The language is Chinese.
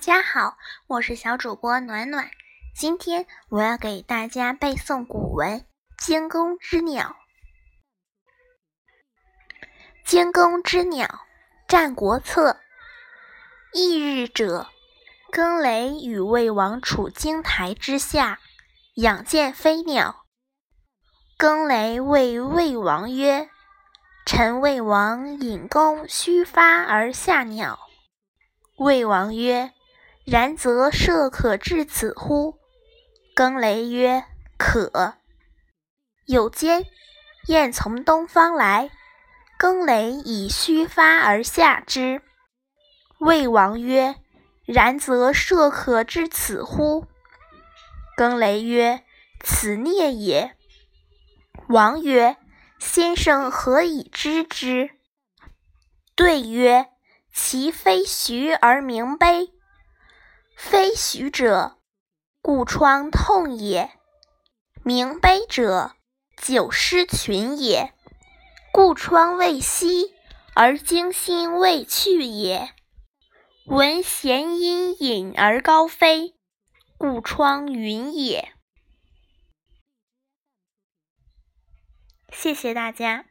大家好，我是小主播暖暖。今天我要给大家背诵古文《惊弓之鸟》。《惊弓之鸟》战国策。翌日者，更雷与魏王处荆台之下，仰见飞鸟。更雷谓魏王曰：“臣魏王引弓虚发而下鸟。”魏王曰：“然则射可至此乎？”更雷曰：“可。”有间，雁从东方来，更雷以虚发而下之。魏王曰：“然则射可至此乎？”更雷曰：“此孽也。”王曰：“先生何以知之？”对曰：“其非徐而鸣悲。非徐者，故疮痛也；鸣悲者，久失群也。故疮未息而惊心未去也。闻弦音隐而高飞，故疮云也。”谢谢大家。